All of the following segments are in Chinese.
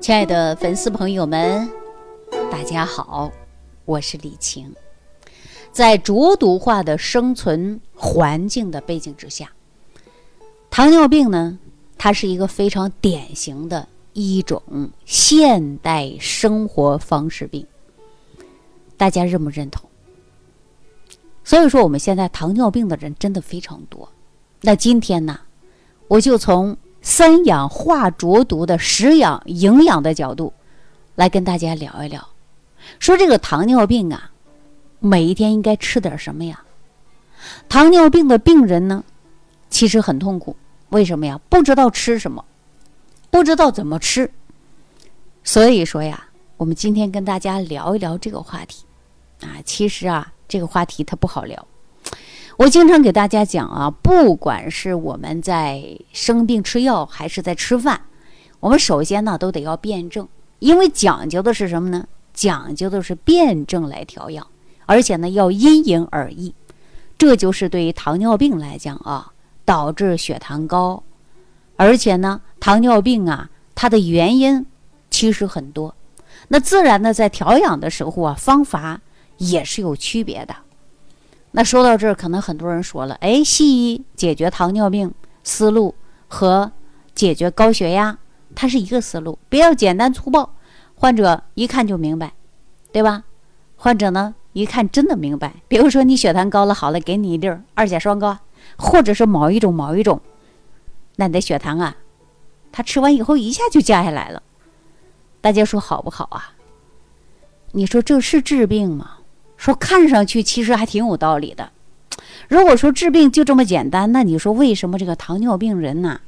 亲爱的粉丝朋友们，大家好，我是李晴。在浊毒化的生存环境的背景之下，糖尿病呢，它是一个非常典型的一种现代生活方式病。大家认不认同？所以说，我们现在糖尿病的人真的非常多。那今天呢，我就从三氧化浊毒的食养营养的角度，来跟大家聊一聊，说这个糖尿病啊，每一天应该吃点什么呀？糖尿病的病人呢，其实很痛苦，为什么呀？不知道吃什么，不知道怎么吃。所以说呀，我们今天跟大家聊一聊这个话题。啊，其实啊，这个话题它不好聊。我经常给大家讲啊，不管是我们在生病吃药，还是在吃饭，我们首先呢都得要辩证，因为讲究的是什么呢？讲究的是辩证来调养，而且呢要因人而异。这就是对于糖尿病来讲啊，导致血糖高，而且呢糖尿病啊它的原因其实很多。那自然呢在调养的时候啊，方法。也是有区别的。那说到这儿，可能很多人说了：“哎，西医解决糖尿病思路和解决高血压，它是一个思路，比较简单粗暴，患者一看就明白，对吧？患者呢一看真的明白。比如说你血糖高了，好了，给你一粒二甲双胍，或者是某一种某一种，那你的血糖啊，他吃完以后一下就降下来了。大家说好不好啊？你说这是治病吗？”说看上去其实还挺有道理的。如果说治病就这么简单，那你说为什么这个糖尿病人呢，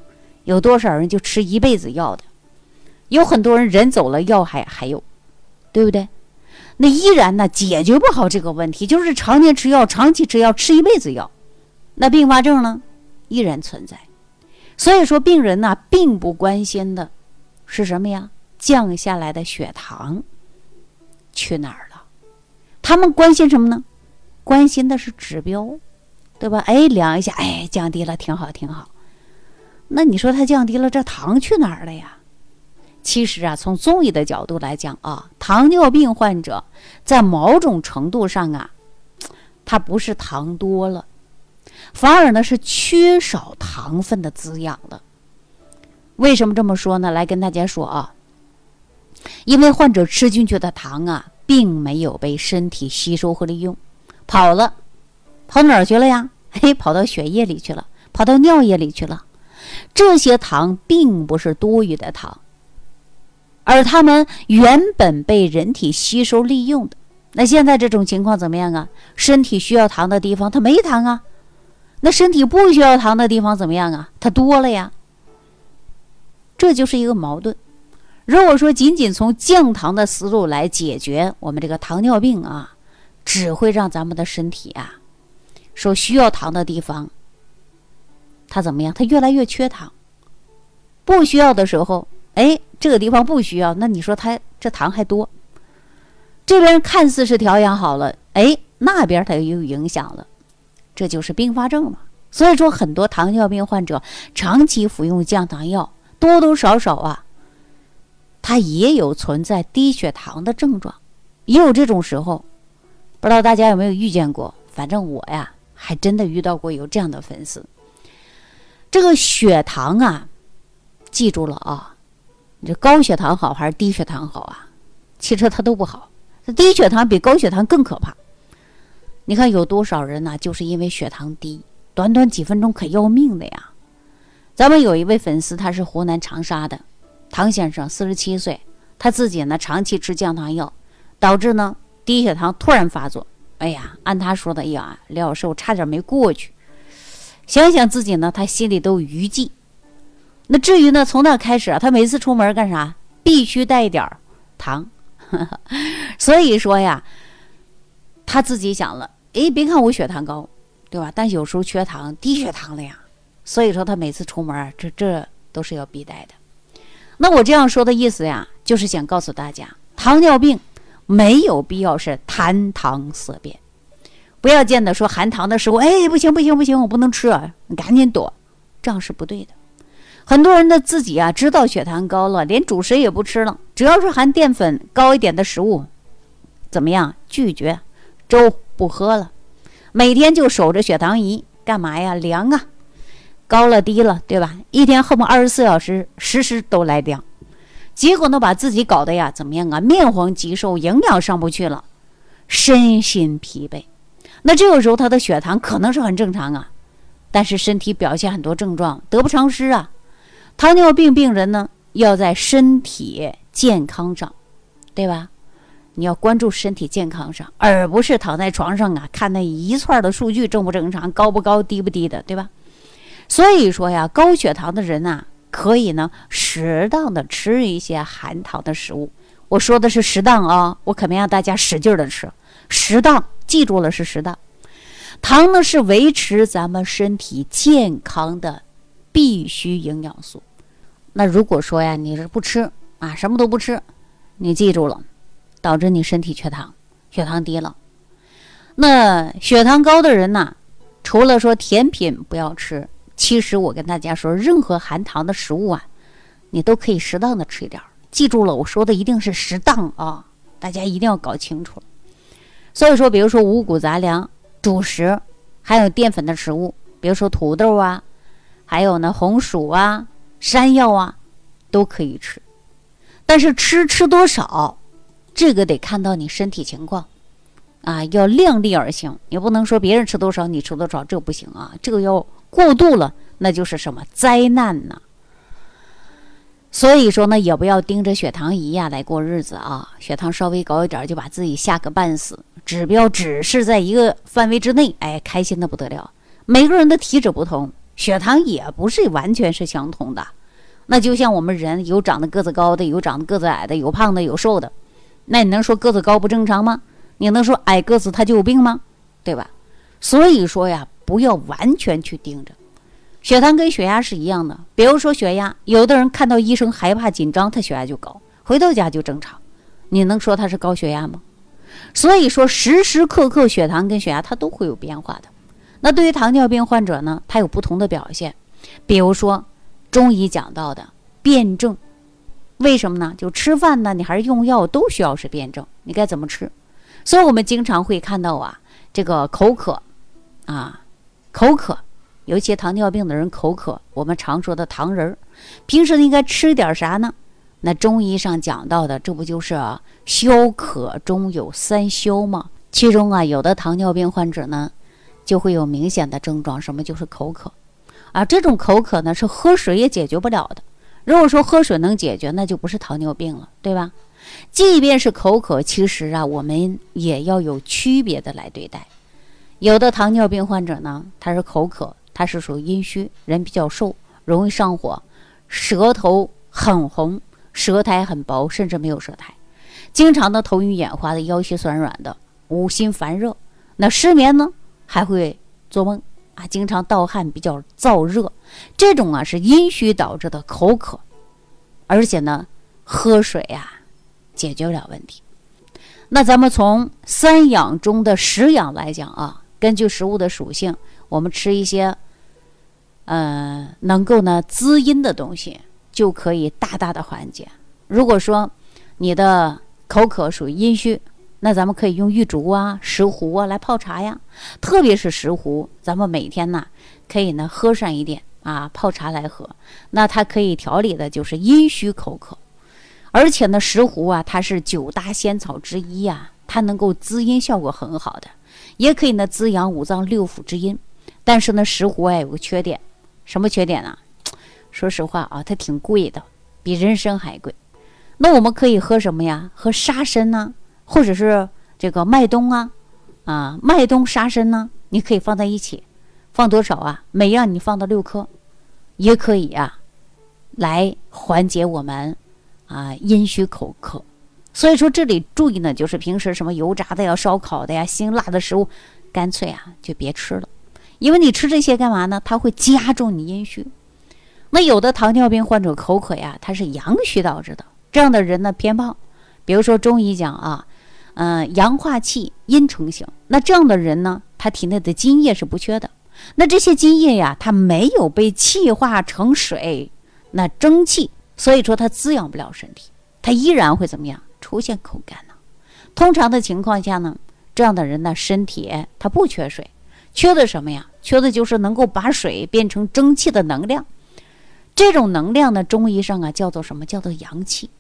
有多少人就吃一辈子药的？有很多人人走了，药还还有，对不对？那依然呢解决不好这个问题，就是常年吃药，长期吃药，吃一辈子药，那并发症呢依然存在。所以说，病人呢并不关心的是什么呀？降下来的血糖去哪儿？他们关心什么呢？关心的是指标，对吧？哎，量一下，哎，降低了，挺好，挺好。那你说它降低了，这糖去哪儿了呀？其实啊，从中医的角度来讲啊，糖尿病患者在某种程度上啊，它不是糖多了，反而呢是缺少糖分的滋养了。为什么这么说呢？来跟大家说啊，因为患者吃进去的糖啊。并没有被身体吸收和利用，跑了，跑哪儿去了呀？嘿，跑到血液里去了，跑到尿液里去了。这些糖并不是多余的糖，而它们原本被人体吸收利用的。那现在这种情况怎么样啊？身体需要糖的地方它没糖啊，那身体不需要糖的地方怎么样啊？它多了呀。这就是一个矛盾。如果说仅仅从降糖的思路来解决我们这个糖尿病啊，只会让咱们的身体啊，说需要糖的地方，它怎么样？它越来越缺糖。不需要的时候，哎，这个地方不需要，那你说它这糖还多。这边看似是调养好了，哎，那边它又影响了，这就是并发症嘛。所以说，很多糖尿病患者长期服用降糖药，多多少少啊。他也有存在低血糖的症状，也有这种时候，不知道大家有没有遇见过？反正我呀，还真的遇到过有这样的粉丝。这个血糖啊，记住了啊，你这高血糖好还是低血糖好啊？其实它都不好，低血糖比高血糖更可怕。你看有多少人呢？就是因为血糖低，短短几分钟可要命的呀。咱们有一位粉丝，他是湖南长沙的。唐先生四十七岁，他自己呢长期吃降糖药，导致呢低血糖突然发作。哎呀，按他说的，哎呀，李老师，我差点没过去。想想自己呢，他心里都有余悸。那至于呢，从那开始啊，他每次出门干啥，必须带一点糖。所以说呀，他自己想了，哎，别看我血糖高，对吧？但有时候缺糖，低血糖了呀。所以说他每次出门，这这都是要必带的。那我这样说的意思呀，就是想告诉大家，糖尿病没有必要是谈糖色变，不要见得说含糖的时候，哎，不行不行不行，我不能吃啊，你赶紧躲，这样是不对的。很多人的自己啊，知道血糖高了，连主食也不吃了，只要是含淀粉高一点的食物，怎么样？拒绝，粥不喝了，每天就守着血糖仪，干嘛呀？量啊，高了低了，对吧？一天恨不二十四小时时时都来量，结果呢，把自己搞得呀，怎么样啊？面黄肌瘦，营养上不去了，身心疲惫。那这个时候他的血糖可能是很正常啊，但是身体表现很多症状得不偿失啊。糖尿病病人呢，要在身体健康上，对吧？你要关注身体健康上，而不是躺在床上啊看那一串的数据正不正常、高不高、低不低的，对吧？所以说呀，高血糖的人呐，可以呢适当的吃一些含糖的食物。我说的是适当啊，我可没让大家使劲的吃，适当，记住了是适当。糖呢是维持咱们身体健康的必须营养素。那如果说呀，你是不吃啊，什么都不吃，你记住了，导致你身体缺糖，血糖低了。那血糖高的人呢，除了说甜品不要吃，其实我跟大家说，任何含糖的食物啊，你都可以适当的吃一点。记住了，我说的一定是适当啊，大家一定要搞清楚。所以说，比如说五谷杂粮、主食，还有淀粉的食物，比如说土豆啊，还有呢红薯啊。山药啊，都可以吃，但是吃吃多少，这个得看到你身体情况，啊，要量力而行，也不能说别人吃多少你吃多少，这不行啊，这个要过度了，那就是什么灾难呢？所以说呢，也不要盯着血糖仪呀来过日子啊，血糖稍微高一点就把自己吓个半死，指标只是在一个范围之内，哎，开心的不得了。每个人的体质不同。血糖也不是完全是相同的，那就像我们人有长得个子高的，有长得个子矮的，有胖的，有瘦的，那你能说个子高不正常吗？你能说矮个子他就有病吗？对吧？所以说呀，不要完全去盯着，血糖跟血压是一样的。比如说血压，有的人看到医生害怕紧张，他血压就高，回到家就正常，你能说他是高血压吗？所以说时时刻刻血糖跟血压它都会有变化的。那对于糖尿病患者呢，他有不同的表现，比如说中医讲到的辩证，为什么呢？就吃饭呢，你还是用药，都需要是辩证，你该怎么吃？所以我们经常会看到啊，这个口渴，啊，口渴，尤其糖尿病的人口渴，我们常说的糖人儿，平时应该吃点啥呢？那中医上讲到的，这不就是消渴中有三消吗？其中啊，有的糖尿病患者呢。就会有明显的症状，什么就是口渴，啊，这种口渴呢是喝水也解决不了的。如果说喝水能解决，那就不是糖尿病了，对吧？即便是口渴，其实啊，我们也要有区别的来对待。有的糖尿病患者呢，他是口渴，他是属于阴虚，人比较瘦，容易上火，舌头很红，舌苔很薄，甚至没有舌苔，经常的头晕眼花的，腰膝酸软的，五心烦热，那失眠呢？还会做梦啊，经常盗汗，比较燥热，这种啊是阴虚导致的口渴，而且呢，喝水呀解决不了问题。那咱们从三养中的食养来讲啊，根据食物的属性，我们吃一些，呃，能够呢滋阴的东西，就可以大大的缓解。如果说你的口渴属于阴虚。那咱们可以用玉竹啊、石斛啊来泡茶呀，特别是石斛，咱们每天呢可以呢喝上一点啊，泡茶来喝。那它可以调理的就是阴虚口渴，而且呢石斛啊，它是九大仙草之一呀，它能够滋阴效果很好的，也可以呢滋养五脏六腑之阴。但是呢石斛啊有个缺点，什么缺点呢？说实话啊，它挺贵的，比人参还贵。那我们可以喝什么呀？喝沙参呢？或者是这个麦冬啊，啊麦冬沙参呢，你可以放在一起，放多少啊？每样你放到六克，也可以啊，来缓解我们啊阴虚口渴。所以说这里注意呢，就是平时什么油炸的呀、烧烤的呀、辛辣的食物，干脆啊就别吃了，因为你吃这些干嘛呢？它会加重你阴虚。那有的糖尿病患者口渴呀，它是阳虚导致的，这样的人呢偏胖。比如说中医讲啊。嗯，阳化气，阴成形。那这样的人呢，他体内的津液是不缺的。那这些津液呀，它没有被气化成水，那蒸汽，所以说它滋养不了身体，它依然会怎么样出现口干呢？通常的情况下呢，这样的人呢，身体他不缺水，缺的什么呀？缺的就是能够把水变成蒸汽的能量。这种能量呢，中医上啊叫做什么？叫做阳气。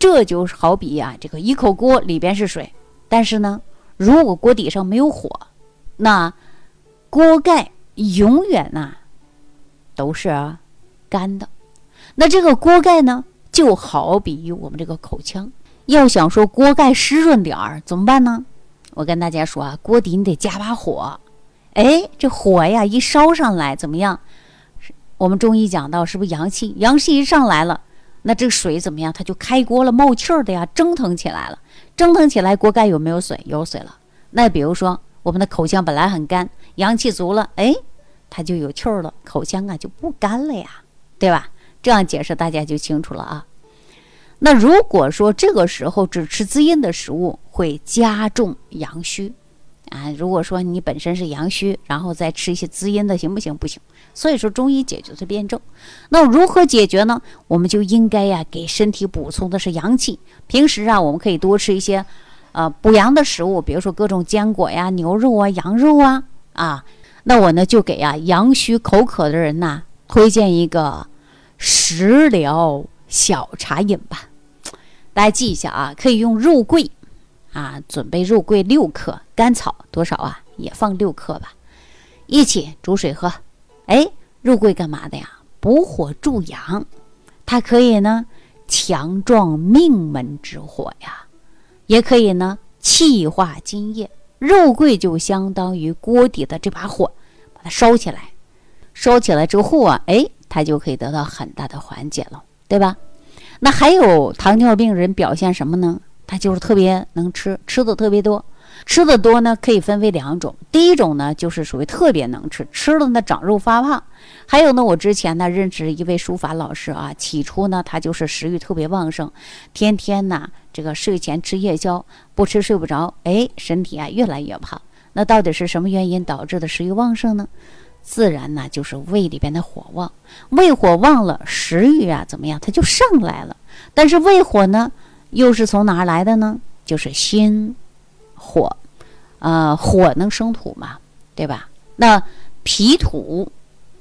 这就好比呀，这个一口锅里边是水，但是呢，如果锅底上没有火，那锅盖永远呐都是干的。那这个锅盖呢，就好比于我们这个口腔。要想说锅盖湿润点儿，怎么办呢？我跟大家说啊，锅底你得加把火。哎，这火呀一烧上来，怎么样？我们中医讲到，是不是阳气？阳气一上来了，那这个水怎么样？它就开锅了，冒气儿的呀，蒸腾起来了。蒸腾起来，锅盖有没有水？有水了。那比如说，我们的口腔本来很干，阳气足了，哎，它就有气儿了，口腔啊就不干了呀，对吧？这样解释大家就清楚了啊。那如果说这个时候只吃滋阴的食物，会加重阳虚，啊，如果说你本身是阳虚，然后再吃一些滋阴的，行不行？不行。所以说中医解决的辩证，那如何解决呢？我们就应该呀，给身体补充的是阳气。平时啊，我们可以多吃一些，呃，补阳的食物，比如说各种坚果呀、牛肉啊、羊肉啊，啊，那我呢就给啊阳虚口渴的人呐，推荐一个食疗小茶饮吧。大家记一下啊，可以用肉桂，啊，准备肉桂六克，甘草多少啊？也放六克吧，一起煮水喝。哎，肉桂干嘛的呀？补火助阳，它可以呢强壮命门之火呀，也可以呢气化津液。肉桂就相当于锅底的这把火，把它烧起来，烧起来之后啊，哎，它就可以得到很大的缓解了，对吧？那还有糖尿病人表现什么呢？他就是特别能吃，吃的特别多。吃的多呢，可以分为两种。第一种呢，就是属于特别能吃，吃了呢长肉发胖。还有呢，我之前呢认识一位书法老师啊，起初呢他就是食欲特别旺盛，天天呢这个睡前吃夜宵，不吃睡不着，哎，身体啊越来越胖。那到底是什么原因导致的食欲旺盛呢？自然呢就是胃里边的火旺，胃火旺了，食欲啊怎么样？它就上来了。但是胃火呢，又是从哪来的呢？就是心火，呃，火能生土嘛，对吧？那脾土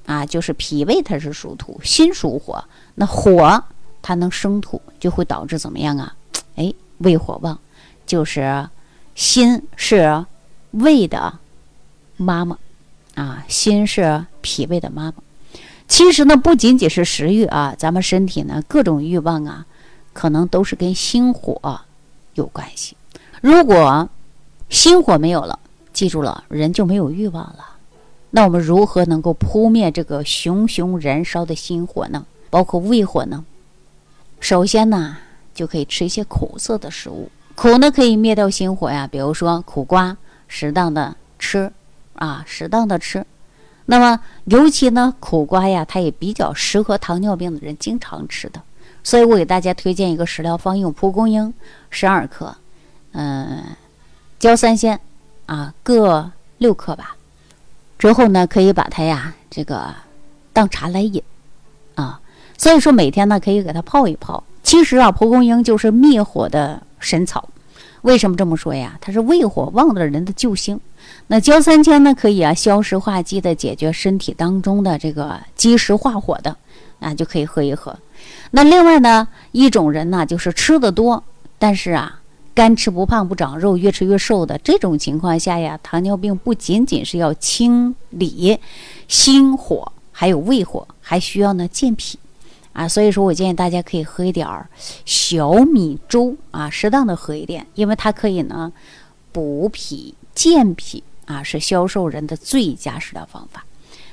啊，就是脾胃，它是属土，心属火，那火它能生土，就会导致怎么样啊？哎，胃火旺，就是心是胃的妈妈。啊，心是脾胃的妈妈。其实呢，不仅仅是食欲啊，咱们身体呢各种欲望啊，可能都是跟心火有关系。如果心火没有了，记住了，人就没有欲望了。那我们如何能够扑灭这个熊熊燃烧的心火呢？包括胃火呢？首先呢，就可以吃一些苦涩的食物，苦呢可以灭掉心火呀。比如说苦瓜，适当的吃。啊，适当的吃，那么尤其呢，苦瓜呀，它也比较适合糖尿病的人经常吃的，所以我给大家推荐一个食疗方用：蒲公英十二克，嗯，焦三仙啊各六克吧。之后呢，可以把它呀这个当茶来饮啊。所以说每天呢可以给它泡一泡。其实啊，蒲公英就是灭火的神草。为什么这么说呀？它是胃火旺的人的救星。那焦三千呢，可以啊消食化积的，解决身体当中的这个积食化火的，啊就可以喝一喝。那另外呢，一种人呢，就是吃的多，但是啊，干吃不胖不长肉，越吃越瘦的这种情况下呀，糖尿病不仅仅是要清理心火，还有胃火，还需要呢健脾啊。所以说我建议大家可以喝一点儿小米粥啊，适当的喝一点，因为它可以呢补脾健脾。啊，是消瘦人的最佳食疗方法。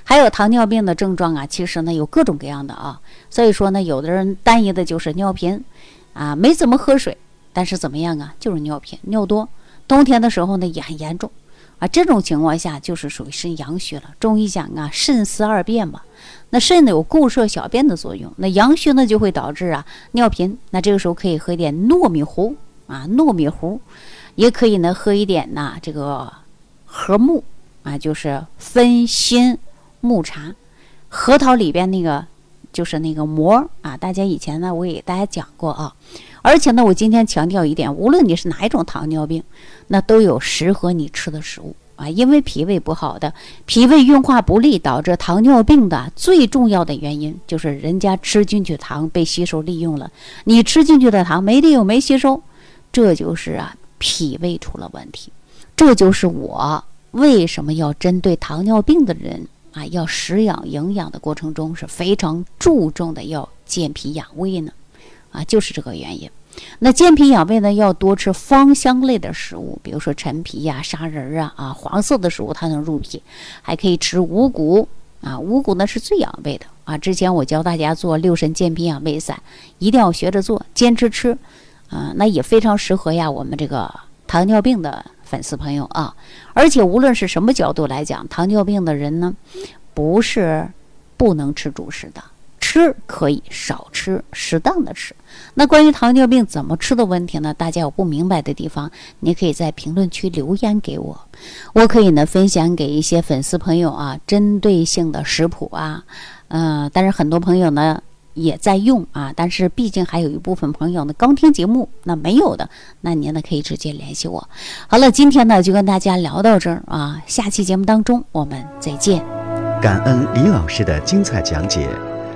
还有糖尿病的症状啊，其实呢有各种各样的啊。所以说呢，有的人单一的就是尿频，啊，没怎么喝水，但是怎么样啊，就是尿频、尿多。冬天的时候呢也很严重，啊，这种情况下就是属于肾阳虚了。中医讲啊，肾思二便嘛，那肾呢有固摄小便的作用，那阳虚呢就会导致啊尿频。那这个时候可以喝一点糯米糊啊，糯米糊，也可以呢喝一点呐这个。核木啊，就是分心木茶，核桃里边那个就是那个膜啊。大家以前呢，我也给大家讲过啊。而且呢，我今天强调一点，无论你是哪一种糖尿病，那都有适合你吃的食物啊。因为脾胃不好的，脾胃运化不利，导致糖尿病的最重要的原因就是人家吃进去糖被吸收利用了，你吃进去的糖没利用没吸收，这就是啊脾胃出了问题。这就是我为什么要针对糖尿病的人啊，要食养营养的过程中是非常注重的，要健脾养胃呢。啊，就是这个原因。那健脾养胃呢，要多吃芳香类的食物，比如说陈皮呀、砂仁儿啊，啊，黄色的食物它能入脾，还可以吃五谷啊，五谷呢是最养胃的啊。之前我教大家做六神健脾养胃散，一定要学着做，坚持吃啊，那也非常适合呀我们这个糖尿病的粉丝朋友啊。而且无论是什么角度来讲，糖尿病的人呢，不是不能吃主食的。吃可以少吃，适当的吃。那关于糖尿病怎么吃的问题呢？大家有不明白的地方，你可以在评论区留言给我，我可以呢分享给一些粉丝朋友啊，针对性的食谱啊，嗯，但是很多朋友呢也在用啊，但是毕竟还有一部分朋友呢刚听节目，那没有的，那您呢可以直接联系我。好了，今天呢就跟大家聊到这儿啊，下期节目当中我们再见。感恩李老师的精彩讲解。